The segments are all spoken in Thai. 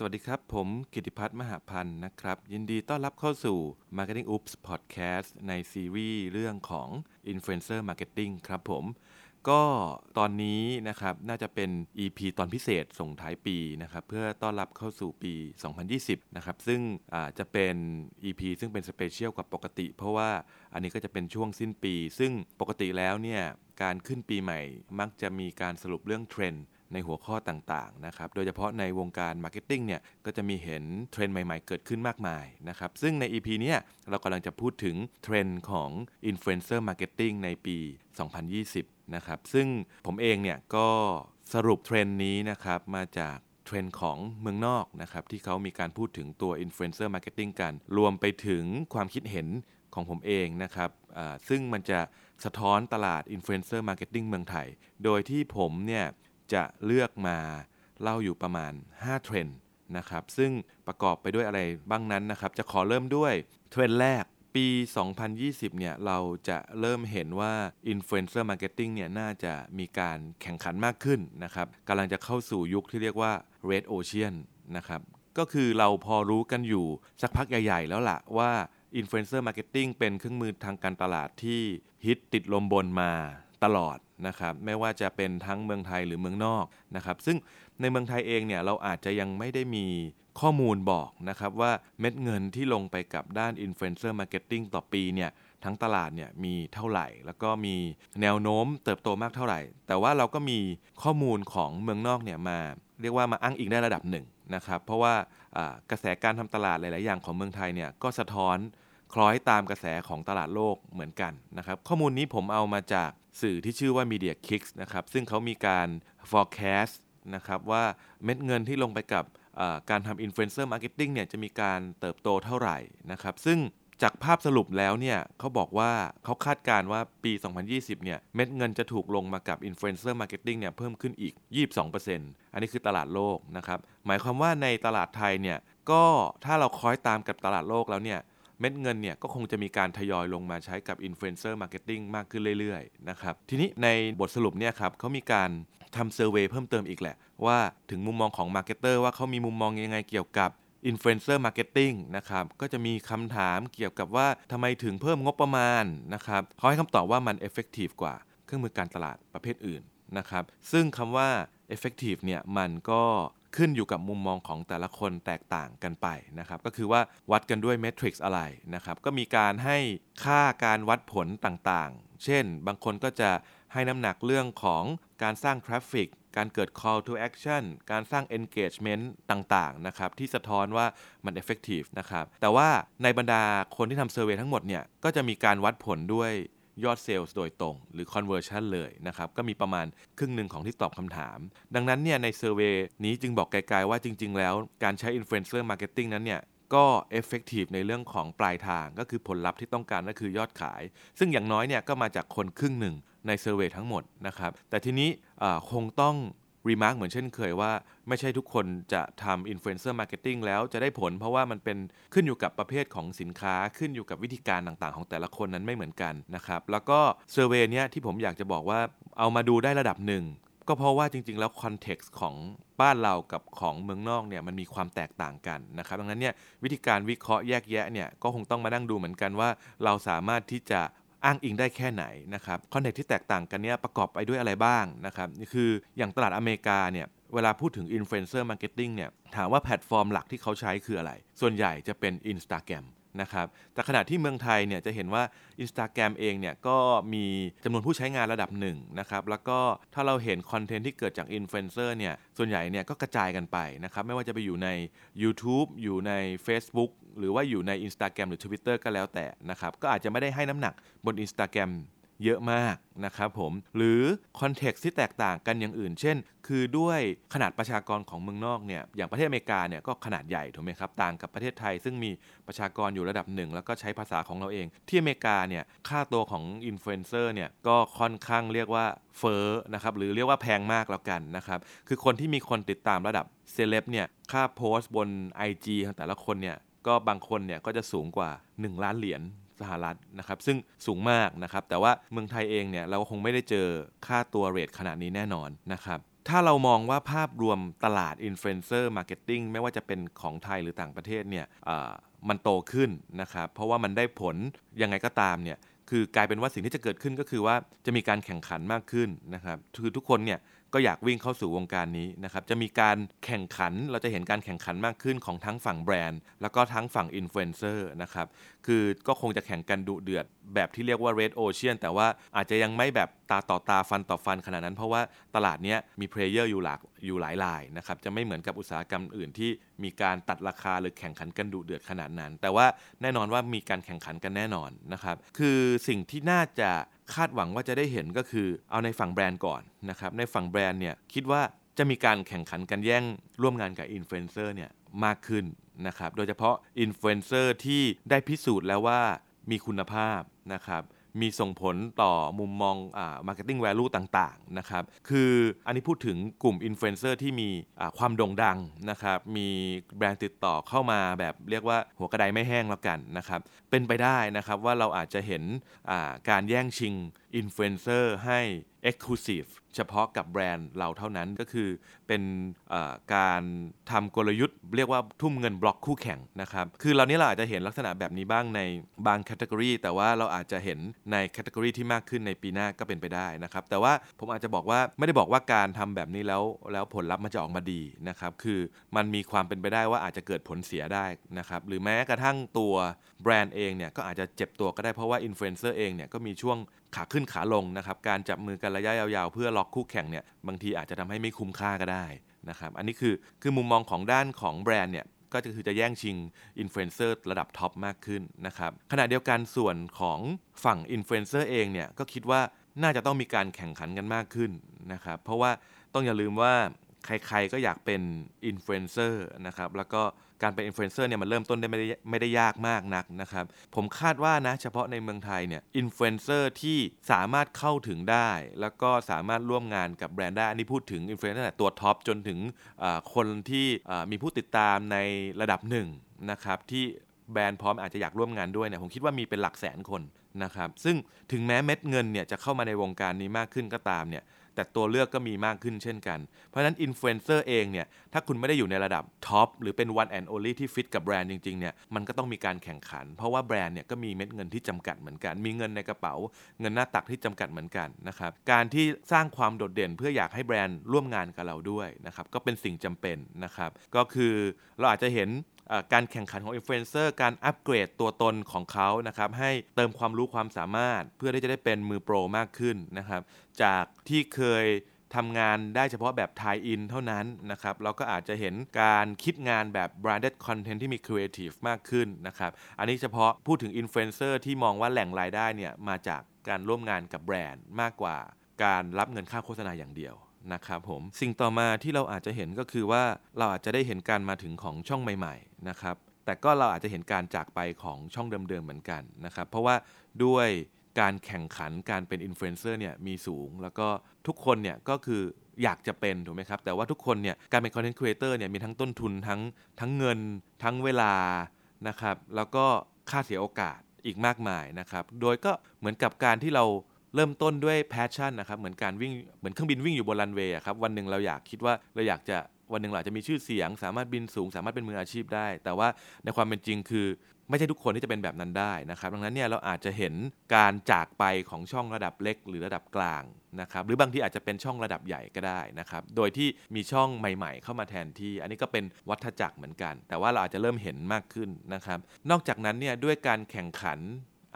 สวัสดีครับ ผมกิติพัฒน์มหาพันธ์นะครับ ยินดีต้อนรับเข้าสู่ Marketing Oops Podcast ในซีรีส์เรื่องของ Influencer Marketing ครับผม ก็ตอนนี้นะครับน่าจะเป็น EP ตอนพิเศษส่งท้ายปีนะครับ เพื่อต้อนรับเข้าสู่ปี 2020 นะครับ ซึ่งจะเป็น EP ซึ่งเป็นสเปเชียลกว่าปกติ เพราะว่าอันนี้ก็จะเป็นช่วงสิ้นปี ซึ่งปกติแล้วเนี่ยการขึ้นปีใหม่มักจะมีการสรุปเรื่องเทรนด์ ในหัวข้อต่างๆนะครับโดยเฉพาะในวงการ marketing เนี่ยก็จะมีเห็นเทรนด์ใหม่ๆ เกิดขึ้นมากมายนะครับซึ่งใน EP เนี้ยเรากำลังจะพูดถึงเทรนด์ของ Influencer Marketing ในปี 2020 นะครับซึ่งผมเองเนี่ยก็สรุปเทรนด์นี้นะครับมาจากเทรนด์ของเมืองนอกนะครับที่เขามีการพูดถึงตัว Influencer Marketing กัน รวมไปถึงความคิดเห็นของผมเองนะครับซึ่งมันจะสะท้อนตลาด Influencer Marketing เมืองไทย โดยที่ผมเนี่ย จะเลือกมาเล่าอยู่ประมาณ 5 เทรนด์นะครับ ซึ่งประกอบไปด้วยอะไรบ้างนั้นนะครับ จะขอเริ่มด้วยเทรนด์แรกปี 2020 เนี่ย เราจะเริ่มเห็นว่า Influencer Marketing เนี่ย น่าจะมีการแข่งขันมากขึ้นนะครับกำลังจะเข้าสู่ยุคที่เรียกว่า Red Ocean นะครับ ก็คือเราพอรู้กันอยู่สักพักใหญ่ๆ แล้วล่ะว่า Influencer Marketing เป็นเครื่องมือทางการตลาดที่ฮิตติดลมบนมาตลอด นะครับไม่ว่าจะเป็นทั้งเมืองไทยหรือเมืองนอกนะครับซึ่งในเมืองไทยเองเนี่ยเราอาจจะยังไม่ได้มีข้อมูลบอกนะครับว่าเม็ดเงินที่ลงไปกับด้าน Influencer Marketing ต่อปีเนี่ยทั้งตลาดเนี่ยมีเท่าไหร่ แล้วก็มีแนวโน้มเติบโตมากเท่าไหร่ แต่ว่าเราก็มีข้อมูลของเมืองนอกเนี่ยมาเรียกว่ามาอ้างอิงได้ระดับหนึ่งนะครับเพราะว่ากระแสการทำตลาดหลาย ๆ อย่างของเมืองไทยเนี่ยก็สะท้อนคล้อยตามกระแสของตลาดโลกเหมือนกันนะครับข้อมูลนี้ผมเอามาจาก สื่อที่ชื่อว่า Media Kicks นะครับซึ่งเขามีการ forecast นะครับว่าเม็ดเงินที่ลงไปกับการทำ influencer marketing เนี่ยจะมีการเติบโตเท่าไหร่นะครับซึ่งจากภาพสรุปแล้วเนี่ยเขาบอกว่าเขาคาดการว่าปี 2020 เนี่ยเม็ดเงินจะถูกลงมากับ influencer marketing เนี่ยเพิ่มขึ้นอีก 22%อันนี้คือตลาดโลกนะครับ หมายความว่าในตลาดไทยเนี่ยก็ถ้าเราคล้อยตามกับตลาดโลกแล้วเนี่ย เม็ดเงินเนี่ยก็คงจะมีการทยอยลงมาใช้กับ Influencer Marketing มากขึ้นเรื่อยๆนะครับทีนี้ในบทสรุปเนี่ยครับเขามีการทำ survey เพิ่มเติมอีกแหละ ว่าถึงมุมมองของ marketer ว่าเขามีมุมมองยังไงเกี่ยวกับ Influencer Marketing นะครับก็จะมีคำถามเกี่ยวกับว่าทำไมถึงเพิ่มงบประมาณนะครับเขาให้คำตอบว่ามัน effective กว่าเครื่องมือการตลาดประเภทอื่นนะครับซึ่งคำว่า effective เนี่ยมันก็ ขึ้นอยู่กับมุมมองของแต่ละคนแตกต่างกันไปนะครับก็คือว่าวัดกันด้วย metrics อะไรนะครับก็มีการให้ค่าการวัดผลต่างๆ เช่น บางคนก็จะให้น้ำหนักเรื่องของการสร้าง traffic การเกิด call to action การสร้าง engagement ต่างๆ นะครับ ที่สะท้อนว่ามัน effective นะครับ แต่ว่าในบรรดาคนที่ทำ survey ทั้งหมดเนี่ย ก็จะมีการวัดผลด้วย ยอดเซลล์โดยตรง หรือ conversion เลยนะครับก็มีประมาณครึ่งหนึ่งของที่ตอบคำถาม ดังนั้นเนี่ยใน survey นี้จึงบอกกลายๆว่าจริง ๆ แล้วการใช้ influencer marketing นั้นเนี่ยก็ effective ในเรื่องของปลายทางก็คือผลลัพธ์ที่ต้องการก็คือยอดขาย ซึ่งอย่างน้อยเนี่ยก็มาจากคนครึ่งหนึ่งใน survey ทั้งหมดนะครับแต่ทีนี้คงต้อง remark เหมือนเช่นเคยว่า ไม่ใช่ทุกคนจะทำ influencer marketing แล้วจะได้ผล เพราะว่ามันเป็นขึ้นอยู่กับประเภทของสินค้าขึ้นอยู่กับวิธีการต่างๆ ของแต่ละคนนั้นไม่เหมือนกันนะครับแล้วก็ survey เนี้ยที่ผมอยากจะบอกว่าเอามาดูได้ระดับหนึ่งก็เพราะว่าจริงๆ แล้ว context ของบ้านเรากับของเมืองนอกเนี่ยมันมีความแตกต่างกันนะครับดังนั้นเนี่ยวิธีการวิเคราะห์แยกแยะเนี่ยก็คงต้องมานั่งดูเหมือนกันว่า เราสามารถที่จะ อ้างอิงได้แค่ไหนนะครับ context ที่แตกต่างกันเนี่ยประกอบไปด้วยอะไรบ้างนะครับนี่คืออย่างตลาดอเมริกาเนี่ยเวลาพูดถึง Influencer Marketing เนี่ยถามว่าแพลตฟอร์มหลักที่เขาใช้คืออะไร ส่วนใหญ่จะเป็น Instagram นะครับแต่ขณะที่เมืองไทยเนี่ยจะเห็นว่า Instagram เองเนี่ยก็มีจำนวนผู้ใช้งานระดับหนึ่งนะครับแล้วก็ถ้าเราเห็นคอนเทนต์ที่เกิดจากอินฟลูเอนเซอร์เนี่ยส่วนใหญ่เนี่ยก็กระจายกันไปนะครับไม่ว่าจะไปอยู่ใน YouTube อยู่ใน Facebook หรือว่าอยู่ใน Instagram หรือ Twitter ก็แล้วแต่นะครับ ก็อาจจะไม่ได้ให้น้ำหนักบน Instagram เยอะมากนะครับผม หรือ context ที่แตกต่างกันอย่างอื่น เช่น คือด้วยขนาดประชากรของเมืองนอกเนี่ย อย่างประเทศอเมริกาเนี่ยก็ขนาดใหญ่ถูกไหมครับ ต่างกับประเทศไทย ซึ่งมีประชากรอยู่ระดับหนึ่ง แล้วก็ใช้ภาษาของเราเอง ที่อเมริกาเนี่ย ค่าตัวของอินฟลูเอนเซอร์เนี่ย ก็ค่อนข้างเรียกว่าเฟ้อนะครับ หรือเรียกว่าแพงมากแล้วกันนะครับ คือคนที่มีคนติดตามระดับเซเลบเนี่ย ค่าโพสต์บน IG ของแต่ละคนเนี่ย ก็บางคนเนี่ยก็จะสูงกว่า 1 ล้านเหรียญสหรัฐนะครับซึ่งสูงมากนะครับแต่ว่าเมืองไทยเองเนี่ยเราคงไม่ได้เจอค่าตัวเรทขนาดนี้แน่นอนนะครับถ้าเรามองว่าภาพรวมตลาด influencer marketing ไม่ว่าจะเป็นของไทยหรือต่างประเทศเนี่ยมันโตขึ้นนะครับเพราะว่ามันได้ผลยังไงก็ตามเนี่ยคือกลายเป็นว่าสิ่งที่จะเกิดขึ้นก็คือว่าจะมีการแข่งขันมากขึ้นนะครับคือทุกคนเนี่ย ก็อยากวิ่งเข้าสู่วงการนี้นะครับ จะมีการแข่งขัน เราจะเห็นการแข่งขันมากขึ้นของทั้งฝั่งแบรนด์ แล้วก็ทั้งฝั่งอินฟลูเอนเซอร์นะครับ คือก็คงจะแข่งกันดุเดือด แบบที่เรียกว่า Red Ocean แต่ว่าอาจจะยังไม่แบบตาต่อตาฟันต่อฟันขนาดนั้น เพราะว่าตลาดนี้มี player อยู่หลากอยู่หลายรายนะครับ จะไม่เหมือนกับอุตสาหกรรมอื่นที่มีการตัดราคาหรือแข่งขันกันดุเดือดขนาดนั้น แต่ว่าแน่นอนว่ามีการแข่งขันกันแน่นอนนะครับ คือสิ่งที่น่าจะ คาดหวังว่าจะได้เห็นก็คือเอาในฝั่งแบรนด์ก่อนนะครับในฝั่งแบรนด์เนี่ยคิดว่าจะมีการแข่งขันกันแย่งร่วมงานกับอินฟลูเอนเซอร์เนี่ยมากขึ้นนะครับโดยเฉพาะอินฟลูเอนเซอร์ที่ได้พิสูจน์แล้วว่ามีคุณภาพนะครับ มีส่งผลต่อมุมมองอ่า marketing value ต่างๆนะครับคืออันนี้พูดถึงกลุ่มอินฟลูเอนเซอร์ที่มีความโด่งดังนะครับมีแบรนด์ติดต่อเข้ามาแบบเรียกว่าหัวกระไดไม่แห้งแล้วกันนะครับเป็นไปได้นะครับว่าเราอาจจะเห็นการแย่งชิงอินฟลูเอนเซอร์ให้ Exclusive เฉพาะกับแบรนด์เราเท่านั้นก็คือเป็นการทำกลยุทธ์ เรียกว่าทุ่มเงินบล็อกคู่แข่งนะครับ คือเรานี้เราอาจจะเห็นลักษณะแบบนี้บ้างในบาง category แต่ว่าเราอาจจะเห็นใน category ที่มากขึ้นในปีหน้าก็เป็นไปได้นะครับ แต่ว่าผมอาจจะบอกว่าไม่ได้บอกว่าการทำแบบนี้แล้วแล้วผลลัพธ์มันจะออกมาดีนะครับ คือมันมีความเป็นไปได้ว่าอาจจะเกิดผลเสียได้นะครับ หรือแม้กระทั่งตัวแบรนด์เองเนี่ยก็อาจจะเจ็บตัวก็ได้เพราะว่าอินฟลูเอนเซอร์เองเนี่ยก็มีช่วงขาขึ้นขาลงนะครับ การจับมือกันระยะยาวๆ เพื่อล็อกคู่แข่งเนี่ยบางทีอาจจะทำให้ไม่คุ้มค่าก็ได้นะครับ อันนี้คือคือมุมมองของด้านของแบรนด์เนี่ยก็จะคือจะแย่งชิงอินฟลูเอนเซอร์ระดับท็อปมากขึ้นนะครับขณะเดียวกันส่วนของฝั่งอินฟลูเอนเซอร์เองเนี่ยก็คิดว่าน่าจะต้องมีการแข่งขันกันมากขึ้นนะครับเพราะว่าต้องอย่าลืมว่าใครๆก็อยากเป็นอินฟลูเอนเซอร์นะครับแล้วก็ การเป็นอินฟลูเอนเซอร์เนี่ยมันเริ่มต้นได้ไม่ได้ไม่ได้ยากมากนักนะครับ ผมคาดว่านะเฉพาะในเมืองไทยเนี่ยอินฟลูเอนเซอร์ที่สามารถเข้าถึงได้ แล้วก็สามารถร่วมงานกับแบรนด์ได้ อันนี้พูดถึงอินฟลูเอนเซอร์ตัวท็อปจนถึงคนที่มีผู้ติดตามในระดับหนึ่งนะครับที่แบรนด์พร้อมอาจจะอยากร่วมงานด้วยเนี่ยผมคิดว่ามีเป็นหลักแสนคนนะครับซึ่งถึงแม้เม็ดเงินเนี่ยจะเข้ามาในวงการนี้มากขึ้นก็ตามเนี่ย แต่ตัวเลือกก็มีมากขึ้นเช่นกัน เพราะฉะนั้นอินฟลูเอนเซอร์เองเนี่ยถ้าคุณไม่ได้อยู่ในระดับท็อปหรือเป็น one and only ที่ฟิตกับแบรนด์จริงๆเนี่ยมันก็ต้องมีการแข่งขัน เพราะว่าแบรนด์เนี่ยก็มีเม็ดเงินที่จำกัดเหมือนกัน มีเงินในกระเป๋า เงินหน้าตักที่จำกัดเหมือนกันนะครับการที่สร้างความโดดเด่นเพื่ออยากให้แบรนด์ร่วมงานกับเราด้วยนะครับก็เป็นสิ่งจำเป็นนะครับก็คือเราอาจจะเห็น การแข่งขันของอินฟลูเอนเซอร์การอัปเกรดตัวตนของเขานะครับให้เติมความรู้ความสามารถ เพื่อที่จะได้เป็นมือโปรมากขึ้นนะครับ จากที่เคยทำงานได้เฉพาะแบบ tie-in เท่านั้นนะครับ เราก็อาจจะเห็นการคิดงานแบบ branded content ที่มี creative มากขึ้นนะครับ อันนี้เฉพาะพูดถึงอินฟลูเอนเซอร์ที่มองว่าแหล่งรายได้เนี่ยมาจากการร่วมงานกับแบรนด์มากกว่าการรับเงินค่าโฆษณาอย่างเดียว นะครับผมสิ่งต่อมาที่เราอาจจะเห็นก็คือว่าเราอาจจะได้เห็นการมาถึงของช่องใหม่ ๆ นะครับ แต่ก็เราอาจจะเห็นการจากไปของช่องเดิมๆเหมือนกันนะครับ เพราะว่าด้วยการแข่งขันการเป็นอินฟลูเอนเซอร์เนี่ยมีสูง แล้วก็ทุกคนเนี่ยก็คืออยากจะเป็นถูกไหมครับ แต่ว่าทุกคนเนี่ยการเป็น content creator เนี่ยมีทั้งต้นทุนทั้งทั้งเงิน ทั้งเวลานะครับ แล้วก็ค่าเสียโอกาสอีกมากมายนะครับ โดยก็เหมือนกับการที่เรา เริ่มต้นด้วย passion นะครับเหมือนการวิ่งเหมือนเครื่องบินวิ่งอยู่บนรันเวย์ครับวันหนึ่งเราอยากคิดว่าเราอยากจะวันหนึ่งเราจะมีชื่อเสียง สามารถบินสูง สามารถเป็นมืออาชีพได้ แต่ว่าในความเป็นจริงคือ ไม่ใช่ทุกคนที่จะเป็นแบบนั้นได้นะครับดังนั้นเนี่ยเราอาจจะเห็นการจากไปของช่องระดับเล็ก หรือระดับกลางนะครับหรือบางทีอาจจะเป็นช่องระดับใหญ่ก็ได้นะครับโดยที่มีช่องใหม่ๆ เข้ามาแทนที่ อันนี้ก็เป็นวัฏจักรเหมือนกัน แต่ว่าเราอาจจะเริ่มเห็นมากขึ้นนะครับนอกจากนั้นเนี่ยด้วยการแข่งขัน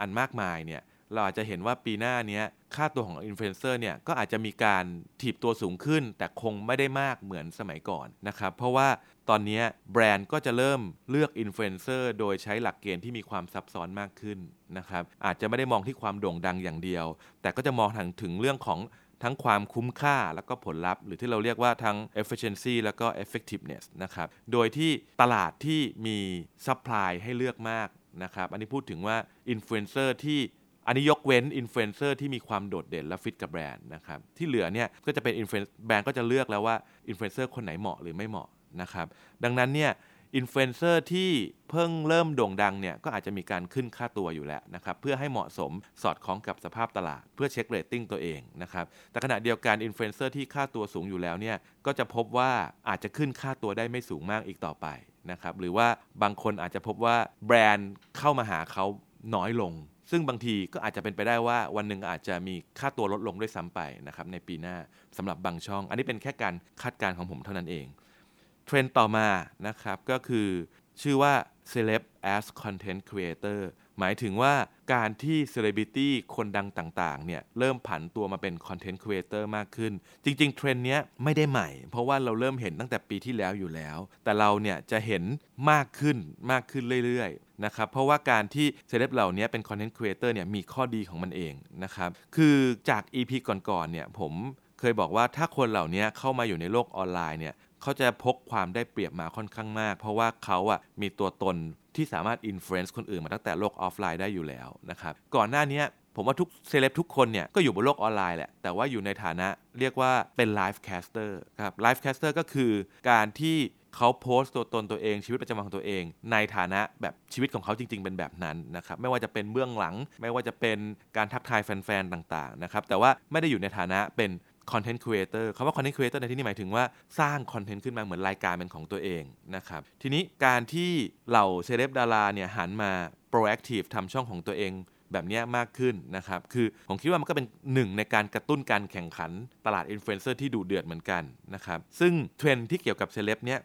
อันมากมายเนี่ย เราอาจจะเห็นว่าปีหน้านี้ค่าตัวของอินฟลูเอนเซอร์เนี่ยก็อาจจะมีการถีบตัวสูงขึ้น แต่คงไม่ได้มากเหมือนสมัยก่อนนะครับ เพราะว่าตอนนี้แบรนด์ก็จะเริ่มเลือกอินฟลูเอนเซอร์โดยใช้หลักเกณฑ์ที่มีความซับซ้อนมากขึ้นนะครับอาจจะไม่ได้มองที่ความโด่งดังอย่างเดียว แต่ก็จะมองถึงถึงเรื่องของทั้งความคุ้มค่าแล้วก็ผลลัพธ์ หรือที่เราเรียกว่าทั้ง efficiency แล้วก็ effectiveness นะครับโดยที่ตลาดที่มี supply ให้เลือกมากนะครับอันนี้พูดถึงว่าอินฟลูเอนเซอร์ที่ อันนี้ยกเว้นอินฟลูเอนเซอร์ที่มีความโดดเด่นและฟิตกับแบรนด์นะครับที่เหลือเนี่ยก็จะเป็นอินฟลูเอนแบรนด์ก็จะเลือกแล้วว่าอินฟลูเอนเซอร์คนไหนเหมาะหรือไม่เหมาะนะครับดังนั้นเนี่ยอินฟลูเอนเซอร์ที่เพิ่งเริ่มโด่งดังเนี่ยก็อาจจะมีการขึ้นค่าตัวอยู่แล้วนะครับเพื่อให้เหมาะสมสอดคล้องกับสภาพตลาด เพื่อเช็คเรตติ้งตัวเองนะครับแต่ขณะเดียวกันอินฟลูเอนเซอร์ที่ค่าตัวสูงอยู่แล้วเนี่ยก็จะพบว่าอาจจะขึ้นค่าตัวได้ไม่สูงมากอีกต่อไปนะครับหรือว่าบางคนอาจจะพบว่าแบรนด์เข้ามาหาเขาน้อยลง ซึ่งบางทีก็อาจจะเป็นไปได้ว่าวันหนึ่งอาจจะมีค่าตัวลดลงด้วยซ้ำไปนะครับในปีหน้าสำหรับบางช่อง อันนี้เป็นแค่การคาดการณ์ของผมเท่านั้นเอง เทรนด์ต่อมานะครับก็คือชื่อว่า celeb as content creator หมายถึงว่าการที่ celebrity คนดังต่างๆเนี่ยเริ่มผันตัวมาเป็น content creator มากขึ้น จริง ๆ เทรนด์นี้ไม่ได้ใหม่ เพราะว่าเราเริ่มเห็นตั้งแต่ปีที่แล้วอยู่แล้ว แต่เราเนี่ยจะเห็นมากขึ้นมากขึ้นเรื่อยๆนะครับเพราะว่าการที่เซเลบเหล่านี้เป็น content creator เนี่ยมีข้อดีของมันเองนะครับคือจาก EP ก่อนๆเนี่ยผมเคยบอกว่าถ้าคนเหล่านี้เข้ามาอยู่ในโลกออนไลน์เนี่ยเขาจะพกความได้เปรียบมาค่อนข้างมาก เพราะว่าเขาอะมีตัวตน ที่สามารถ influence คนอื่นมาตั้งแต่โลกออฟไลน์ได้อยู่แล้วนะครับก่อนหน้านี้ผมว่าทุกเซเลบทุกคนเนี่ยก็อยู่บนโลกออนไลน์แหละ แต่ว่าอยู่ในฐานะเรียกว่าเป็น lifecaster ครับ lifecaster ก็คือการที่เขาโพสต์ตัวตนตัวเองชีวิตประจำวันของตัวเอง ในฐานะแบบชีวิตของเขาจริง ๆ เป็นแบบนั้นนะครับไม่ว่าจะเป็นเบื้องหลัง ไม่ว่าจะเป็นการทักทายแฟนๆต่างๆนะครับแต่ว่าไม่ได้อยู่ในฐานะเป็น คอนเทนต์ครีเอเตอร์คำว่าคอนเทนต์ครีเอเตอร์ในที่นี้หมายถึงว่าสร้างคอนเทนต์ขึ้นมาเหมือนรายการเป็นของตัวเองนะครับ ทีนี้การที่เหล่าเซเลบดาราเนี่ยหันมา proactive ทำช่องของตัวเองแบบนี้มากขึ้นนะครับ คือผมคิดว่ามันก็เป็นหนึ่งในการกระตุ้นการแข่งขันตลาดอินฟลูเอนเซอร์ที่ดูเดือดเหมือนกันนะครับ ซึ่งเทรนด์ที่เกี่ยวกับเซเลบเนี่ย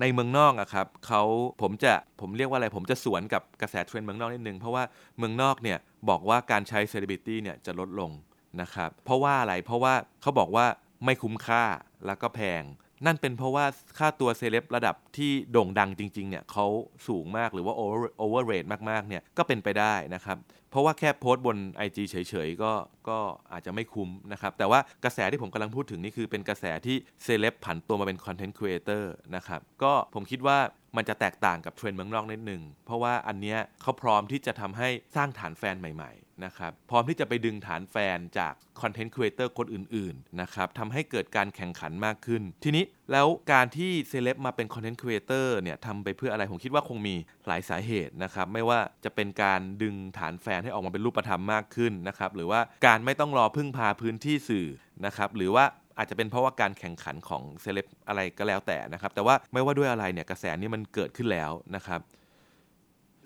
ในเมืองนอกอะครับเขาผมจะผมเรียกว่าอะไร ผมจะสวนกับกระแสเทรนด์เมืองนอกนิดนึง เพราะว่าเมืองนอกเนี่ยบอกว่าการใช้เซเลบริตี้เนี่ยจะลดลง นะครับเพราะว่าอะไรเพราะว่าเขาบอกว่าไม่คุ้มค่าแล้วก็แพง นั่นเป็นเพราะว่าค่าตัวเซเลบระดับที่โด่งดังจริงๆเนี่ยเขาสูงมากหรือว่า overrate มากๆเนี่ยก็เป็นไปได้นะครับ เพราะว่าแค่โพสต์บน IG เฉยๆก็ก็อาจจะไม่คุ้มนะครับแต่ว่ากระแสที่ผมกำลังพูดถึงนี่คือเป็นกระแสที่เซเลบผันตัวมาเป็นคอนเทนต์ครีเอเตอร์นะครับก็ผมคิดว่ามันจะแตกต่างกับเทรนด์เมืองนอกนิดหนึ่งเพราะว่าอันเนี้ยเขาพร้อมที่จะทำให้สร้างฐานแฟนใหม่ๆนะครับพร้อมที่จะไปดึงฐานแฟนจากคอนเทนต์ครีเอเตอร์คนอื่นๆนะครับทำให้เกิดการแข่งขันมากขึ้น ทีนี้ แล้วการที่เซเลบมาเป็นคอนเทนต์ครีเอเตอร์เนี่ยทำไปเพื่ออะไร ผมคิดว่าคงมีหลายสาเหตุนะครับ ไม่ว่าจะเป็นการดึงฐานแฟนให้ออกมาเป็นรูปธรรมมากขึ้นนะครับ หรือว่าการไม่ต้องรอพึ่งพาพื้นที่สื่อนะครับ หรือว่าอาจจะเป็นเพราะว่าการแข่งขันของเซเลบอะไรก็แล้วแต่นะครับ แต่ว่าไม่ว่าด้วยอะไรเนี่ยกระแสนี้มันเกิดขึ้นแล้วนะครับ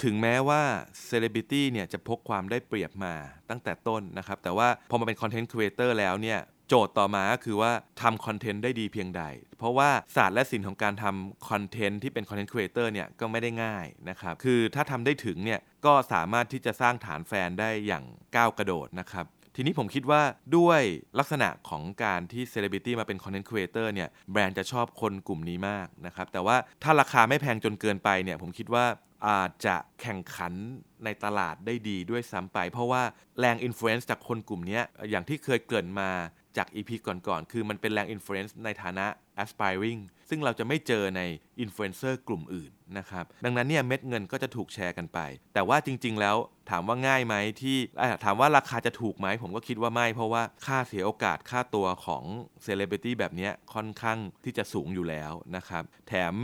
ถึงแม้ว่าเซเลบริตี้เนี่ยจะพกความได้เปรียบมาตั้งแต่ต้นนะครับ แต่ว่าพอมาเป็นคอนเทนต์ครีเอเตอร์แล้วเนี่ย โจทย์ต่อมาก็คือว่าทำคอนเทนต์ได้ดีเพียงใด เพราะว่าศาสตร์และศิลป์ของการทำคอนเทนต์ที่เป็นคอนเทนต์ครีเอเตอร์เนี่ยก็ไม่ได้ง่ายนะครับคือถ้าทำได้ถึงเนี่ยก็สามารถที่จะสร้างฐานแฟนได้อย่างก้าวกระโดดนะครับทีนี้ผมคิดว่าด้วยลักษณะของการที่เซเลบริตี้มาเป็นคอนเทนต์ครีเอเตอร์เนี่ยแบรนด์จะชอบคนกลุ่มนี้มากนะครับแต่ว่าถ้าราคาไม่แพงจนเกินไปเนี่ยผมคิดว่าอาจจะแข่งขันในตลาดได้ดีด้วยซ้ำไป เพราะว่าแรง influence จากคนกลุ่มนี้อย่างที่เคยเกิดมา จาก EP ก่อนๆ คือมันเป็นแรง influence ในฐานะ aspiring ซึ่งเราจะไม่เจอในอินฟลูเอนเซอร์กลุ่มอื่นนะครับ ดังนั้นเนี่ยเม็ดเงินก็จะถูกแชร์กันไป แต่ว่าจริง ๆ แล้วถามว่าง่ายไหมที่ถามว่าราคาจะถูกไหม ผมก็คิดว่าไม่ เพราะว่าค่าเสียโอกาสค่าตัวของเซเลบริตี้แบบนี้ค่อนข้างที่จะสูงอยู่แล้วนะครับ แถม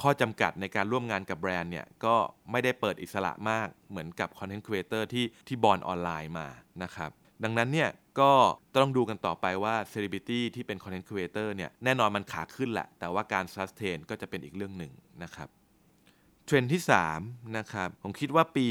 ข้อจำกัดในการร่วมงานกับแบรนด์เนี่ยก็ไม่ได้เปิดอิสระมากเหมือนกับคอนเทนต์ครีเอเตอร์ที่ที่ born online มานะครับดังนั้นเนี่ย ก็ต้องดูกันต่อไปว่าเซเลบริตี้ที่เป็นคอนเทนต์ครีเอเตอร์เนี่ยแน่นอนมันขาขึ้นแหละ แต่ว่าการ sustain ก็จะเป็นอีกเรื่องหนึ่งนะครับเทรนด์ที่3นะครับผมคิดว่าปี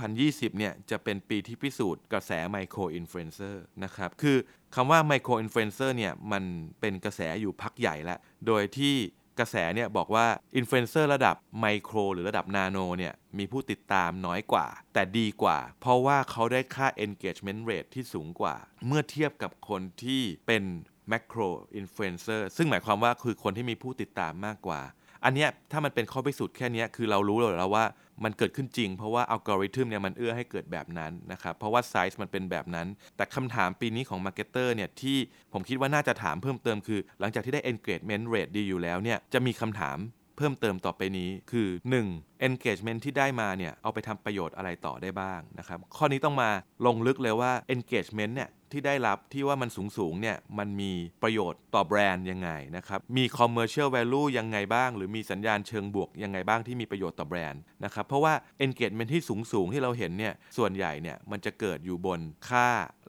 2020 เนี่ยจะเป็นปีที่พิสูจน์กระแสไมโครอินฟลูเอนเซอร์นะครับคือคำว่าไมโครอินฟลูเอนเซอร์เนี่ยมันเป็นกระแสอยู่พักใหญ่แล้ว โดยที่ กระแสเนี่ยบอกว่าอินฟลูเอนเซอร์ระดับไมโครหรือระดับนาโนเนี่ยมีผู้ติดตามน้อยกว่า แต่ดีกว่า เพราะว่าเขาได้ค่า engagement rate ที่สูงกว่า เมื่อเทียบกับคนที่เป็น macro influencer ซึ่งหมายความว่าคือคนที่มีผู้ติดตามมากกว่า อันเนี้ยถ้ามันเป็นข้อพิสูจน์แค่นี้คือเรารู้เลยแล้วว่า มันเกิดขึ้นจริง เพราะว่าอัลกอริทึมเนี่ยมันเอื้อให้เกิดแบบนั้นนะครับ เพราะว่าไซส์มันเป็นแบบนั้น แต่คำถามปีนี้ของ marketer เนี่ยที่ผมคิดว่าน่าจะถามเพิ่มเติมคือ หลังจากที่ได้ engagement rate ดีอยู่แล้วเนี่ยจะมีคำถามเพิ่มเติมต่อไปนี้คือ 1. engagement ที่ได้มาเนี่ยเอาไปทำประโยชน์อะไรต่อได้บ้างนะครับข้อนี้ต้องมาลงลึกเลยว่า engagement เนี่ย ที่ได้รับที่ว่ามันสูงสูงเนี่ยมันมีประโยชน์ต่อแบรนด์ยังไงนะครับมี commercial value ยังไงบ้าง หรือมีสัญญาณเชิงบวกยังไงบ้างที่มีประโยชน์ต่อแบรนด์นะครับเพราะว่า engagement ที่สูงสูงที่เราเห็นเนี่ยส่วนใหญ่เนี่ยมันจะเกิดอยู่บนค่า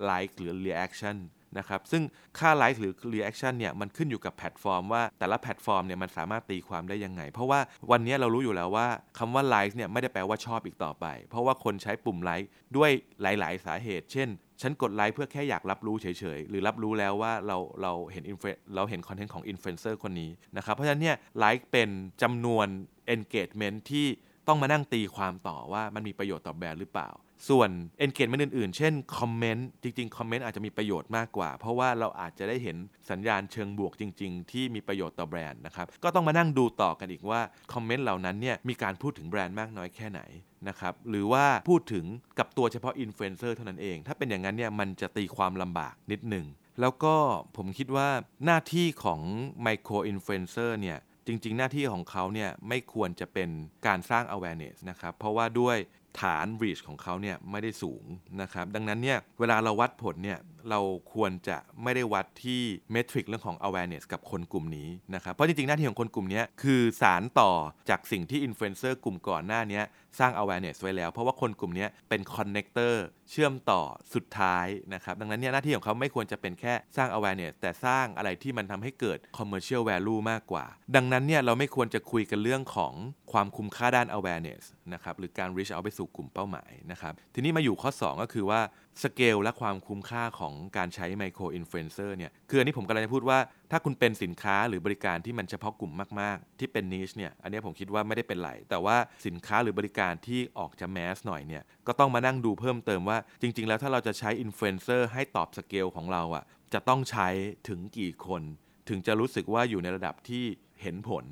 like หรือ reaction นะครับซึ่งค่าไลค์หรือ reaction เนี่ยมันขึ้นอยู่กับแพลตฟอร์มว่าแต่ละแพลตฟอร์มเนี่ยมันสามารถตีความได้ยังไง เพราะว่าวันนี้เรารู้อยู่แล้วว่าคำว่าไลค์เนี่ยไม่ได้แปลว่าชอบอีกต่อไป เพราะว่าคนใช้ปุ่มไลค์ด้วยหลาย ๆ สาเหตุ เช่น ฉันกดไลค์เพื่อแค่อยากรับรู้เฉยๆ หรือรับรู้แล้วว่าเราเราเห็นอินฟเราเห็นคอนเทนต์ของอินฟลูเอนเซอร์คนนี้นะครับ เพราะฉะนั้นเนี่ยไลค์เป็นจำนวน engagement ที่ต้องมานั่งตีความต่อว่ามันมีประโยชน์ต่อแบรนด์หรือเปล่า ส่วน engagement อื่นๆ เช่นคอมเมนต์จริงๆคอมเมนต์อาจจะมีประโยชน์มากกว่า เพราะว่าเราอาจจะได้เห็นสัญญาณเชิงบวกจริง ๆ ที่มีประโยชน์ต่อแบรนด์นะครับ ก็ต้องมานั่งดูต่อกันอีกว่าคอมเมนต์เหล่านั้นเนี่ยมีการพูดถึงแบรนด์มากน้อยแค่ไหนนะครับ หรือว่าพูดถึงกับตัวเฉพาะอินฟลูเอนเซอร์เท่านั้นเอง ถ้าเป็นอย่างนั้นเนี่ยมันจะตีความลำบากนิดหนึ่ง แล้วก็ผมคิดว่าหน้าที่ของไมโครอินฟลูเอนเซอร์เนี่ยจริง ๆ หน้าที่ของเขาเนี่ยไม่ควรจะเป็นการสร้าง awareness นะครับ เพราะว่าด้วยฐาน reach ของเขาเนี่ยไม่ได้สูงนะครับดังนั้นเนี่ยเวลาเราวัดผลเนี่ยเราควรจะไม่ได้วัดที่ metric เรื่องของ awareness กับคนกลุ่มนี้นะครับเพราะจริงๆ หน้าที่ของคนกลุ่มนี้คือสานต่อจากสิ่งที่อินฟลูเอนเซอร์กลุ่มก่อนหน้านี้สร้าง awareness ไว้แล้ว เพราะว่าคนกลุ่มนี้เป็น connector เชื่อมต่อสุดท้ายนะครับดังนั้นเนี่ยหน้าที่ของเขาไม่ควรจะเป็นแค่สร้าง awareness แต่สร้างอะไรที่มันทำให้เกิด commercial value มากกว่า ดังนั้นเนี่ยเราไม่ควรจะคุยกันเรื่องของความคุ้มค่าด้าน awareness นะครับหรือการ reach out ไปสู่กลุ่มเป้าหมายนะครับ ทีนี้มาอยู่ข้อ 2 ก็คือว่าสเกลและความคุ้มค่าของการใช้ไมโครอินฟลูเอนเซอร์เนี่ย คืออันนี้ผมกำลังจะพูดว่า ถ้าคุณเป็นสินค้าหรือบริการที่มันเฉพาะกลุ่มมาก ๆ ที่เป็น niche เนี่ย อันนี้ผมคิดว่าไม่ได้เป็นไรแต่ว่าสินค้าหรือบริการที่ออกจะ mass หน่อยเนี่ย ก็ต้องมานั่งดูเพิ่มเติมว่า จริง ๆ แล้วถ้าเราจะใช้อินฟลูเอนเซอร์ให้ตอบสเกลของเราอะ จะต้องใช้ถึงกี่คน ถึงจะรู้สึกว่าอยู่ในระดับที่เห็นผล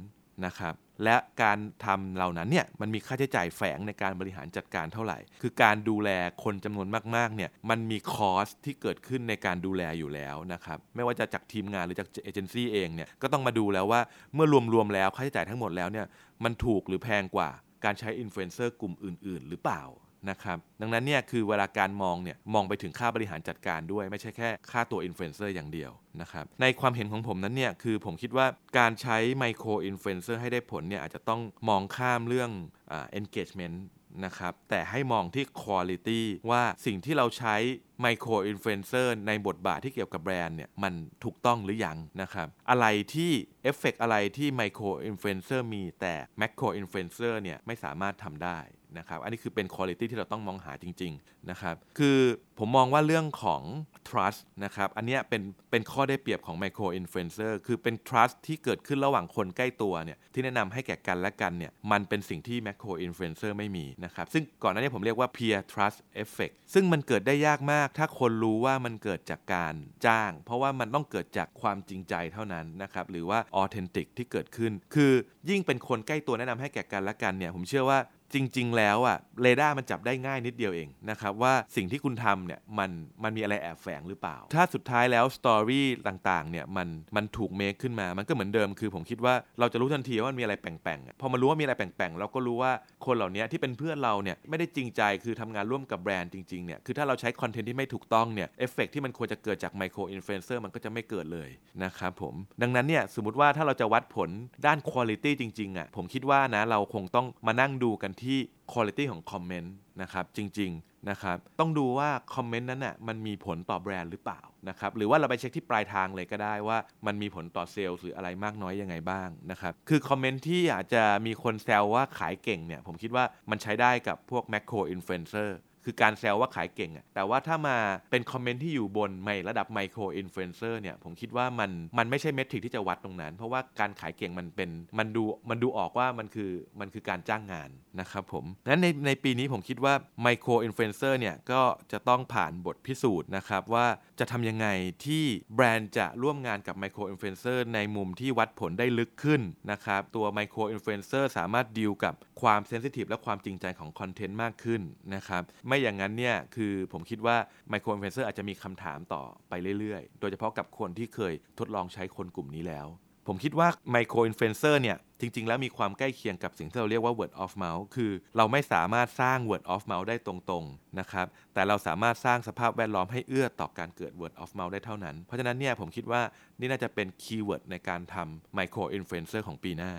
นะครับและการทำเหล่านั้นเนี่ยมันมีค่าใช้จ่ายแฝงในการบริหารจัดการเท่าไหร่ คือการดูแลคนจำนวนมากๆเนี่ยมันมี cost ที่เกิดขึ้นในการดูแลอยู่แล้วนะครับไม่ว่าจะจากทีมงานหรือจากเอเจนซี่เองเนี่ยก็ต้องมาดูแล้วว่าเมื่อรวมๆแล้วค่าใช้จ่ายทั้งหมดแล้วเนี่ยมันถูกหรือแพงกว่าการใช้อินฟลูเอนเซอร์กลุ่มอื่น ๆ หรือเปล่า นะครับดังนั้นเนี่ยคือเวลาการมองเนี่ยมองไปถึงค่าบริหารจัดการด้วย ไม่ใช่แค่ค่าตัวอินฟลูเอนเซอร์อย่างเดียวนะครับในความเห็นของผมนั้นเนี่ยคือผมคิดว่าการใช้ไมโครอินฟลูเอนเซอร์ให้ได้ผลเนี่ยอาจจะต้องมองข้ามเรื่องอ engagement นะครับแต่ให้มองที่ quality ว่าสิ่งที่เราใช้ไมโครอินฟลูเอนเซอร์ในบทบาทที่เกี่ยวกับแบรนด์เนี่ยมันถูกต้องหรือยังนะครับอะไรที่เอฟเฟกอะไรที่ไมโครอินฟลูเอนเซอร์มีแต่แมคโครอินฟลูเอนเซอร์เนี่ยไม่สามารถทำได้ นะครับอันนี้คือเป็นคุณภาพที่เราต้องมองหาจริงๆนะครับคือผมมองว่าเรื่องของ trust นะครับอันนี้เป็นเป็นข้อได้เปรียบของ micro influencer คือเป็น trust ที่เกิดขึ้นระหว่างคนใกล้ตัวเนี่ยที่แนะนำให้แก่กันและกันเนี่ยมันเป็นสิ่งที่ macro influencer ไม่มีนะครับซึ่งก่อนหน้านี้ผมเรียกว่า peer trust effect ซึ่งมันเกิดได้ยากมาก ถ้าคนรู้ว่ามันเกิดจากการจ้าง เพราะว่ามันต้องเกิดจากความจริงใจเท่านั้นนะครับหรือว่า authentic ที่เกิดขึ้น คือยิ่งเป็นคนใกล้ตัวแนะนำให้แก่กันและกันเนี่ยผมเชื่อว่า จริง ๆ แล้วอะเรดาร์มันจับได้ง่ายนิดเดียวเองนะครับว่าสิ่งที่คุณทำเนี่ยมันมันมีอะไรแอบแฝงหรือเปล่า ถ้าสุดท้ายแล้ว story ต่างๆเนี่ยมันมันถูก make ขึ้นมา มันก็เหมือนเดิมคือผมคิดว่าเราจะรู้ทันทีว่ามันมีอะไรแปลกๆพอมารู้ว่ามีอะไรแปลกๆเราก็รู้ว่าคนเหล่านี้ที่เป็นเพื่อนเราเนี่ยไม่ได้จริงใจคือทำงานร่วมกับแบรนด์จริงๆเนี่ยคือถ้าเราใช้คอนเทนต์ที่ไม่ถูกต้องเนี่ยเอฟเฟกที่มันควรจะเกิดจากไมโครอินฟลูเอนเซอร์มันก็จะไม่เกิดเลยนะครับผมดังนั้นเนี่ยสมมติว่าถ้าเราจะวัดผลด้านคุณภาพจริงๆอะผมคิดว่านะเราคงต้องมานั่งดูกันที่คุณภาพของคอมเมนต์นะครับจริงๆนะครับต้องดูว่าคอมเมนต์นั้นน่ะมันมีผลต่อแบรนด์หรือเปล่านะครับหรือว่าเราไปเช็คที่ปลายทางเลยก็ได้ว่ามันมีผลต่อเซลล์หรืออะไรมากน้อยยังไงบ้างนะครับคือคอมเมนต์ที่อาจจะมีคนแซวว่าขายเก่งเนี่ยผมคิดว่ามันใช้ได้กับพวกแมคโครอินฟลูเอนเซอร์ คือการแซวว่าขายเก่งอะแต่ว่าถ้ามาเป็นคอมเมนต์ที่อยู่บนไม่ระดับไมโครอินฟลูเอนเซอร์เนี่ยผมคิดว่ามันมันไม่ใช่ metric ที่จะวัดตรงนั้น เพราะว่าการขายเก่งมันเป็นมันดูมันดูออกว่ามันคือมันคือการจ้างงานนะครับผมนั้นในในปีนี้ผมคิดว่าไมโครอินฟลูเอนเซอร์เนี่ยก็จะต้องผ่านบทพิสูจน์นะครับว่าจะทำยังไงที่แบรนด์จะร่วมงานกับไมโครอินฟลูเอนเซอร์ในมุมที่วัดผลได้ลึกขึ้นนะครับตัวไมโครอินฟลูเอนเซอร์สามารถดีลกับความ sensitive และความจริงใจของคอนเทนต์มากขึ้นนะครับไม่อย่างนั้นเนี่ยคือผมคิดว่าไมโครอินฟลูเอนเซอร์อาจจะมีคำถามต่อไปเรื่อยๆ โดยเฉพาะกับคนที่เคยทดลองใช้คนกลุ่มนี้แล้ว ผมคิดว่าไมโครอินฟลูเอนเซอร์เนี่ยจริง ๆ แล้วมีความใกล้เคียงกับสิ่งที่เราเรียกว่า word of mouth คือเราไม่สามารถสร้าง word of mouth ได้ตรงๆนะครับแต่เราสามารถสร้างสภาพแวดล้อมให้เอื้อต่อการเกิด word of mouth ได้เท่านั้น เพราะฉะนั้นเนี่ยผมคิดว่านี่น่าจะเป็นคีย์เวิร์ดในการทำไมโครอินฟลูเอนเซอร์ของปีหน้า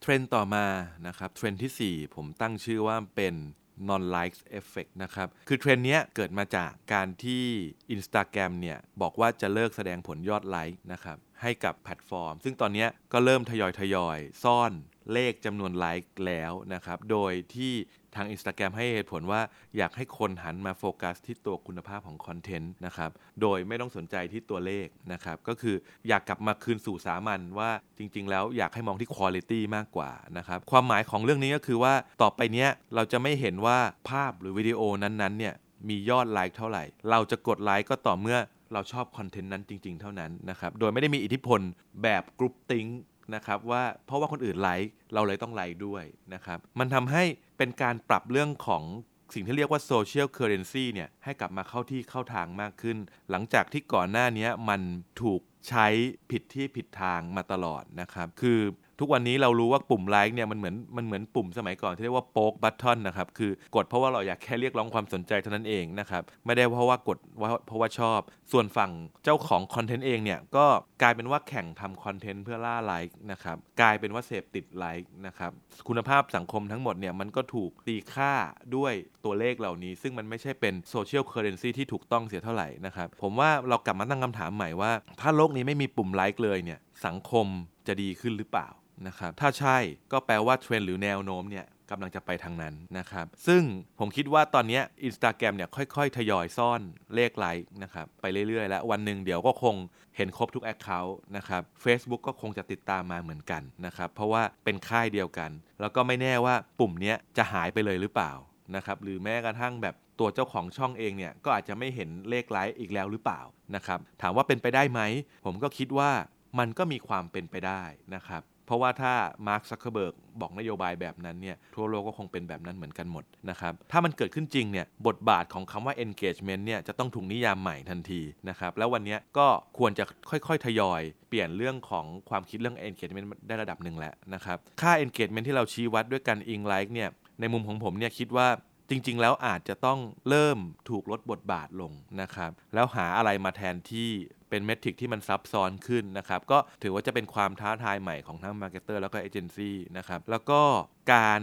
เทรนด์ต่อมานะครับเทรนด์ที่ 4 ผมตั้งชื่อว่าเป็น non likes effect นะครับ คือเทรนด์เนี้ยเกิดมาจากการที่ Instagram เนี่ยบอกว่าจะเลิกแสดงผลยอดไลค์นะครับให้กับแพลตฟอร์ม ซึ่งตอนนี้ก็เริ่มทยอยทยอยซ่อน เลขจำนวนไลค์แล้วนะครับ โดยที่ทาง Instagram ให้เหตุผลว่าอยากให้คนหันมาโฟกัสที่ตัวคุณภาพของคอนเทนต์นะครับ โดยไม่ต้องสนใจที่ตัวเลขนะครับ ก็คืออยากกลับมาคืนสู่สามัญว่าจริง ๆ แล้วอยากให้มองที่คุณภาพมากกว่านะครับ ความหมายของเรื่องนี้ก็คือว่าต่อไปเนี้ยเราจะไม่เห็นว่าภาพหรือวิดีโอนั้นๆเนี่ยมียอดไลค์เท่าไหร่ เราจะกดไลค์ก็ต่อเมื่อเราชอบคอนเทนต์นั้นจริง ๆ เท่านั้นนะครับ โดยไม่ได้มีอิทธิพลแบบ groupthink นะครับว่าเพราะว่าคนอื่นไลค์เราเลยต้องไลค์ด้วยนะครับมันทำให้เป็นการปรับเรื่องของสิ่งที่เรียกว่า social currency เนี่ยให้กลับมาเข้าที่เข้าทางมากขึ้น หลังจากที่ก่อนหน้านี้มันถูกใช้ผิดที่ผิดทางมาตลอดนะครับ คือ ทุกวันนี้เรารู้ว่าปุ่มไลค์เนี่ยมันเหมือนมันเหมือนปุ่มสมัยก่อนที่เรียกว่า poke button นะครับคือกดเพราะว่าเราอยากแค่เรียกร้องความสนใจเท่านั้นเองนะครับไม่ได้เพราะว่ากดว่าเพราะว่าชอบ ส่วนฝั่งเจ้าของคอนเทนต์เองเนี่ยก็กลายเป็นว่าแข่งทำคอนเทนต์เพื่อล่าไลค์นะครับกลายเป็นว่าเสพติดไลค์นะครับคุณภาพสังคมทั้งหมดเนี่ยมันก็ถูกตีค่าด้วยตัวเลขเหล่านี้ ซึ่งมันไม่ใช่เป็น social currency ที่ถูกต้องเสียเท่าไหร่นะครับผมว่าเรากลับมาตั้งคำถามใหม่ว่า ถ้าโลกนี้ไม่มีปุ่มไลค์เลยเนี่ย สังคมจะดีขึ้นหรือเปล่านะครับถ้าใช่ก็แปลว่าเทรนหรือแนวโน้มเนี่ยกำลังจะไปทางนั้นนะครับ ซึ่งผมคิดว่าตอนนี้ Instagram เนี่ยค่อยๆ ทยอยซ่อนเลขไลค์นะครับไปเรื่อยๆ แล้ววันหนึ่งเดี๋ยวก็คงเห็นครบทุก Account นะครับ Facebook ก็คงจะติดตามมาเหมือนกันนะครับ เพราะว่าเป็นค่ายเดียวกัน แล้วก็ไม่แน่ว่าปุ่มนี้จะหายไปเลยหรือเปล่านะครับหรือแม้กระทั่งแบบตัวเจ้าของช่องเองเนี่ยก็อาจจะไม่เห็นเลขไลค์อีกแล้วหรือเปล่านะครับถามว่าเป็นไปได้ไหม ผมก็คิดว่า มันก็มีความเป็นไปได้นะครับ เพราะว่าถ้ามาร์คซักเคอร์เบิร์กบอกนโยบายแบบนั้นเนี่ยทั่วโลกก็คงเป็นแบบนั้นเหมือนกันหมดนะครับ ถ้ามันเกิดขึ้นจริงเนี่ยบทบาทของคำว่า engagement เนี่ยจะต้องถูกนิยามใหม่ทันทีนะครับ แล้ววันนี้ก็ควรจะค่อยๆ ทยอย เปลี่ยนเรื่องของความคิดเรื่อง engagement ได้ระดับหนึ่งแล้วนะครับ ค่า engagement ที่เราชี้วัดด้วยการอิงไลค์เนี่ยในมุมของผมเนี่ยคิดว่าจริง ๆ แล้วอาจจะต้องเริ่มถูกลดบทบาทลงนะครับ แล้วหาอะไรมาแทนที่ เป็น metric ที่มันซับซ้อนขึ้นนะครับก็ถือว่าจะเป็นความท้าทายใหม่ของทั้ง marketer แล้วก็เอเจนซี่นะครับแล้วก็การ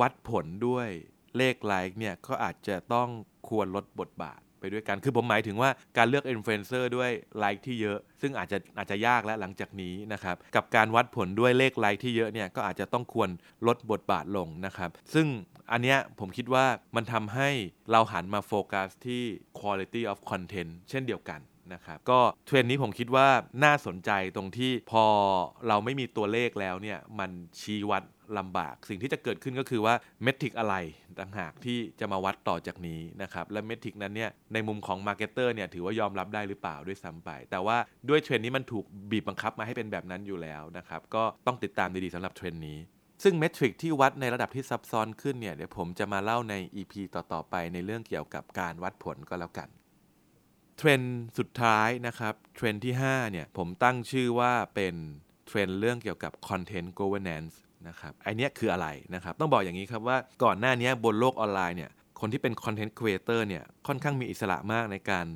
วัดผลด้วยเลขไลค์เนี่ยก็อาจจะต้องควรลดบทบาทไปด้วยกันคือผมหมายถึงว่าการเลือกอินฟลูเอนเซอร์ด้วยไลค์ที่เยอะ ซึ่งอาจจะอาจจะยากแล้วหลังจากนี้นะครับกับการวัดผลด้วยเลขไลค์ที่เยอะเนี่ยก็อาจจะต้องควรลดบทบาทลงนะครับ ซึ่งอันเนี้ยผมคิดว่ามันทำให้เราหันมาโฟกัสที่ quality of content เช่นเดียวกัน นะครับก็เทรนด์นี้ผมคิดว่าน่าสนใจตรงที่พอเราไม่มีตัวเลขแล้วเนี่ยมันชี้วัดลำบาก สิ่งที่จะเกิดขึ้นก็คือว่า metric อะไรต่างหากที่จะมาวัดต่อจากนี้นะครับและ metric นั้นเนี่ยในมุมของ marketer เนี่ยถือว่ายอมรับได้หรือเปล่าด้วยซ้ำไป แต่ว่าด้วยเทรนด์นี้มันถูกบีบบังคับมาให้เป็นแบบนั้นอยู่แล้วนะครับก็ต้องติดตามดีๆสำหรับเทรนด์นี้ซึ่ง metric ที่วัดในระดับที่ซับซ้อนขึ้นเนี่ยเดี๋ยวผมจะมาเล่าใน EP ต่อๆไปในเรื่องเกี่ยวกับการวัดผลก็แล้วกัน เทรนด์สุดท้ายนะครับเทรนด์ที่5เนี่ยผมตั้งชื่อว่าเป็นเทรนด์เรื่องเกี่ยวกับ Content Governance นะครับไอ้เนี้ยคืออะไรนะครับ ต้องบอกอย่างนี้ครับว่าก่อนหน้านี้บนโลกออนไลน์เนี่ยคนที่เป็นคอนเทนต์ครีเอเตอร์เนี่ยค่อนข้างมีอิสระมากในการ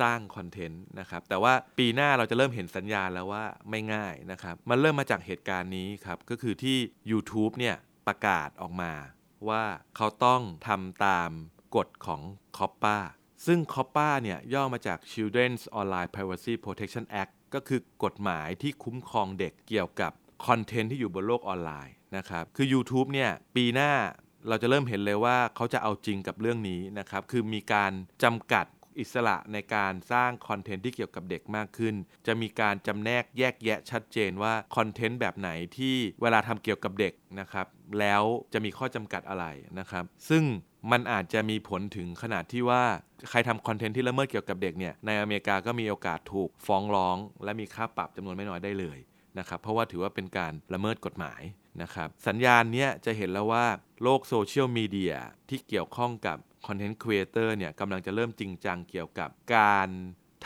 สร้างคอนเทนต์นะครับแต่ว่าปีหน้าเราจะเริ่มเห็นสัญญาณแล้วว่าไม่ง่ายนะครับ มันเริ่มมาจากเหตุการณ์นี้ครับ ก็คือที่ YouTube เนี่ยประกาศออกมาว่าเขาต้องทำตามกฎของ c o p p a ซึ่ง COPPA เนี่ยย่อมาจาก Children's Online Privacy Protection Act ก็คือกฎหมายที่คุ้มครองเด็กเกี่ยวกับคอนเทนต์ที่อยู่บนโลกออนไลน์นะครับ คือ YouTube เนี่ยปีหน้าเราจะเริ่มเห็นเลยว่าเขาจะเอาจริงกับเรื่องนี้นะครับ คือมีการจำกัดอิสระในการสร้างคอนเทนต์ที่เกี่ยวกับเด็กมากขึ้น จะมีการจำแนกแยกแยะชัดเจนว่าคอนเทนต์แบบไหนที่เวลาทำเกี่ยวกับเด็กนะครับ แล้วจะมีข้อจำกัดอะไรนะครับ ซึ่ง มันอาจจะมีผลถึงขนาดที่ว่าใครทำคอนเทนต์ที่ละเมิดเกี่ยวกับเด็กเนี่ยในอเมริกาก็มีโอกาสถูกฟ้องร้อง และมีค่าปรับจำนวนไม่น้อยได้เลยนะครับเพราะว่าถือว่าเป็นการละเมิดกฎหมายนะครับสัญญาณนี้จะเห็นแล้วว่าโลกโซเชียลมีเดียที่เกี่ยวข้องกับคอนเทนต์ครีเอเตอร์เนี่ยกำลังจะเริ่มจริงจังเกี่ยวกับการ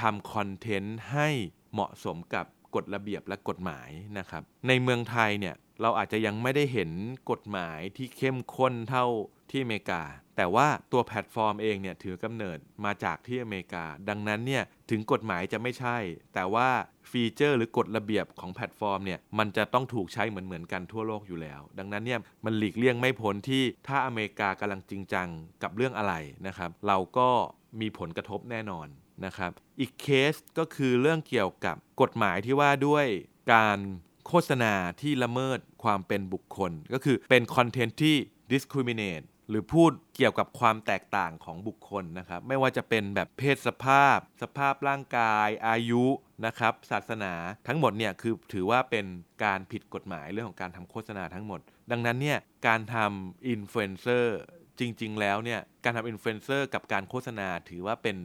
ทำคอนเทนต์ให้เหมาะสมกับกฎระเบียบและกฎหมายนะครับในเมืองไทยเนี่ยเราอาจจะยังไม่ได้เห็นกฎหมายที่เข้มข้นเท่า ที่อเมริกา แต่ว่าตัวแพลตฟอร์มเองเนี่ยถือกำเนิดมาจากที่อเมริกา ดังนั้นเนี่ยถึงกฎหมายจะไม่ใช่ แต่ว่าฟีเจอร์หรือกฎระเบียบของแพลตฟอร์มเนี่ยมันจะต้องถูกใช้เหมือนเหมือนกันทั่วโลกอยู่แล้ว ดังนั้นเนี่ยมันหลีกเลี่ยงไม่พ้นที่ถ้าอเมริกากำลังจริงจังกับเรื่องอะไรนะครับ เราก็มีผลกระทบแน่นอนนะครับ อีกเคสก็คือเรื่องเกี่ยวกับกฎหมายที่ว่าด้วยการโฆษณาที่ละเมิดความเป็นบุคคล ก็คือเป็นคอนเทนต์ที่ discriminate หรือพูดเกี่ยวกับความแตกต่างของบุคคลนะครับ ไม่ว่าจะเป็นแบบเพศสภาพ สภาพร่างกาย อายุนะครับศาสนาทั้งหมดเนี่ยคือถือว่าเป็นการผิดกฎหมายเรื่องของการทำโฆษณาทั้งหมด ดังนั้นเนี่ยการทำอินฟลูเอนเซอร์จริง ๆ แล้วเนี่ยการทำอินฟลูเอนเซอร์กับการโฆษณาถือว่าเป็น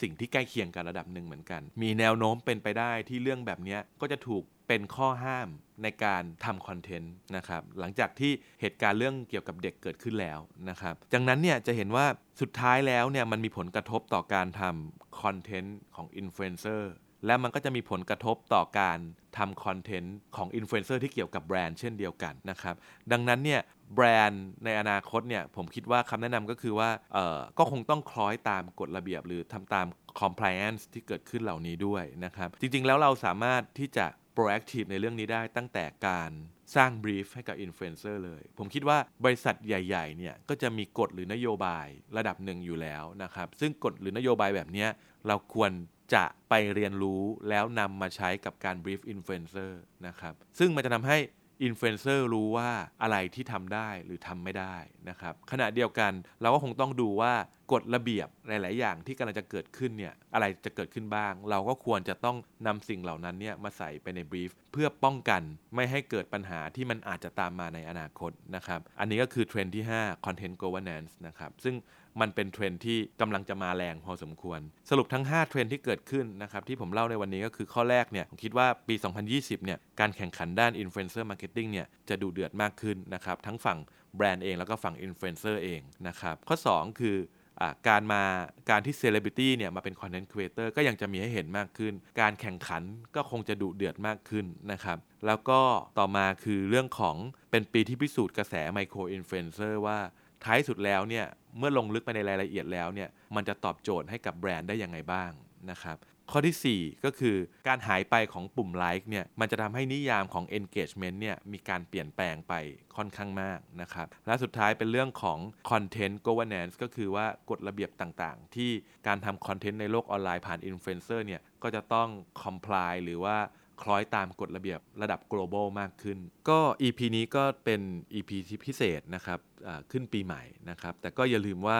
สิ่งที่ใกล้เคียงกันระดับหนึ่งเหมือนกัน มีแนวโน้มเป็นไปได้ที่เรื่องแบบนี้ก็จะถูกเป็นข้อห้ามในการทำคอนเทนต์นะครับหลังจากที่เหตุการณ์เรื่องเกี่ยวกับเด็กเกิดขึ้นแล้วนะครับดังนั้นเนี่ยจะเห็นว่าสุดท้ายแล้วเนี่ยมันมีผลกระทบต่อการทำคอนเทนต์ของอินฟลูเอนเซอร์ และมันก็จะมีผลกระทบต่อการทำคอนเทนต์ของอินฟลูเอนเซอร์ที่เกี่ยวกับแบรนด์เช่นเดียวกันนะครับ ดังนั้นเนี่ยแบรนด์ในอนาคตเนี่ยผมคิดว่าคำแนะนำก็คือว่าเออก็คงต้องคล้อยตามกฎระเบียบ หรือทำตาม compliance ที่เกิดขึ้นเหล่านี้ด้วยนะครับ จริงๆแล้วเราสามารถที่จะ proactive ในเรื่องนี้ได้ตั้งแต่การสร้าง brief ให้กับ influencer เลย ผมคิดว่าบริษัทใหญ่ๆเนี่ยก็จะมีกฎหรือนโยบายระดับหนึ่งอยู่แล้วนะครับ ซึ่งกฎหรือนโยบายแบบนี้เราควร จะไปเรียนรู้แล้วนำมาใช้กับการ brief influencer นะครับ ซึ่งมันจะทำให้อินฟลูเอนเซอร์รู้ว่าอะไรที่ทำได้หรือทำไม่ได้นะครับ ขณะเดียวกันเราก็คงต้องดูว่ากฎระเบียบหลาย ๆ อย่างที่กำลังจะเกิดขึ้นเนี่ยอะไรจะเกิดขึ้นบ้าง เราก็ควรจะต้องนำสิ่งเหล่านั้นเนี่ยมาใส่ไปใน brief เพื่อป้องกันไม่ให้เกิดปัญหาที่มันอาจจะตามมาในอนาคตนะครับ อันนี้ก็คือเทรนด์ที่ 5 Content Governance นะครับ ซึ่ง มันเป็นเทรนด์ที่กำลังจะมาแรงพอสมควร สรุปทั้ง 5 เทรนด์ที่เกิดขึ้นนะครับที่ผมเล่าในวันนี้ก็คือข้อแรกเนี่ยผมคิดว่าปี 2020เนี่ยการแข่งขันด้าน Influencer Marketing เนี่ยจะดุเดือดมากขึ้นนะครับทั้งฝั่งแบรนด์เองแล้วก็ฝั่งอินฟลูเอนเซอร์เองนะครับข้อ 2 คือการมาการที่เซเลบริตี้เนี่ยมาเป็นคอนเทนต์ครีเอเตอร์ก็ยังจะมีให้เห็นมากขึ้น การแข่งขันก็คงจะดุเดือดมากขึ้นนะครับแล้วก็ต่อมาคือเรื่องของเป็นปีที่พิสูจน์กระแส micro influencer ว่าท้ายสุดแล้วเนี่ย เมื่อลงลึกไปในรายละเอียดแล้วเนี่ยมันจะตอบโจทย์ให้กับแบรนด์ได้ยังไงบ้างนะครับข้อที่ 4 ก็คือการหายไปของปุ่มไลค์เนี่ยมันจะทำให้นิยามของ engagement เนี่ยมีการเปลี่ยนแปลงไปค่อนข้างมากนะครับและสุดท้ายเป็นเรื่องของ content governance ก็คือว่ากฎระเบียบต่างๆ ที่การทำคอนเทนต์ในโลกออนไลน์ผ่านอินฟลูเอนเซอร์เนี่ยก็จะต้อง comply หรือว่า คล้อยตามกฎระเบียบระดับ global มากขึ้น ก็ EP นี้ก็เป็น EP ที่พิเศษนะครับขึ้นปีใหม่นะครับ แต่ก็อย่าลืมว่า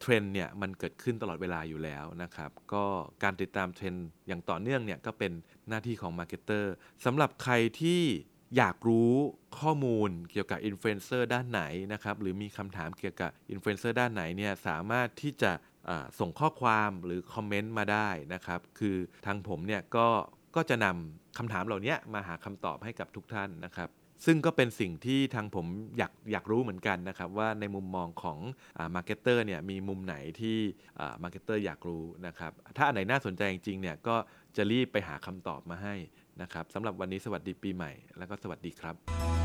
เทรนด์เนี่ยมันเกิดขึ้นตลอดเวลาอยู่แล้วนะครับ ก็การติดตามเทรนด์อย่างต่อเนื่องเนี่ยก็เป็นหน้าที่ของ marketer สำหรับใครที่อยากรู้ข้อมูลเกี่ยวกับอินฟลูเอนเซอร์ด้านไหนนะครับ หรือมีคำถามเกี่ยวกับอินฟลูเอนเซอร์ด้านไหนเนี่ยสามารถที่จะส่งข้อความหรือคอมเมนต์มาได้นะครับ คือทางผมเนี่ยก็ ก็จะนำคำถามเหล่านี้มาหาคำตอบให้กับทุกท่านนะครับ ซึ่งก็เป็นสิ่งที่ทางผมอยากอยากรู้เหมือนกันนะครับ ว่าในมุมมองของ marketer เนี่ยมีมุมไหนที่ marketer อยากรู้นะครับ ถ้าอันไหนน่าสนใจจริงๆเนี่ยก็จะรีบไปหาคำตอบมาให้นะครับสำหรับวันนี้สวัสดีปีใหม่ แล้วก็สวัสดีครับ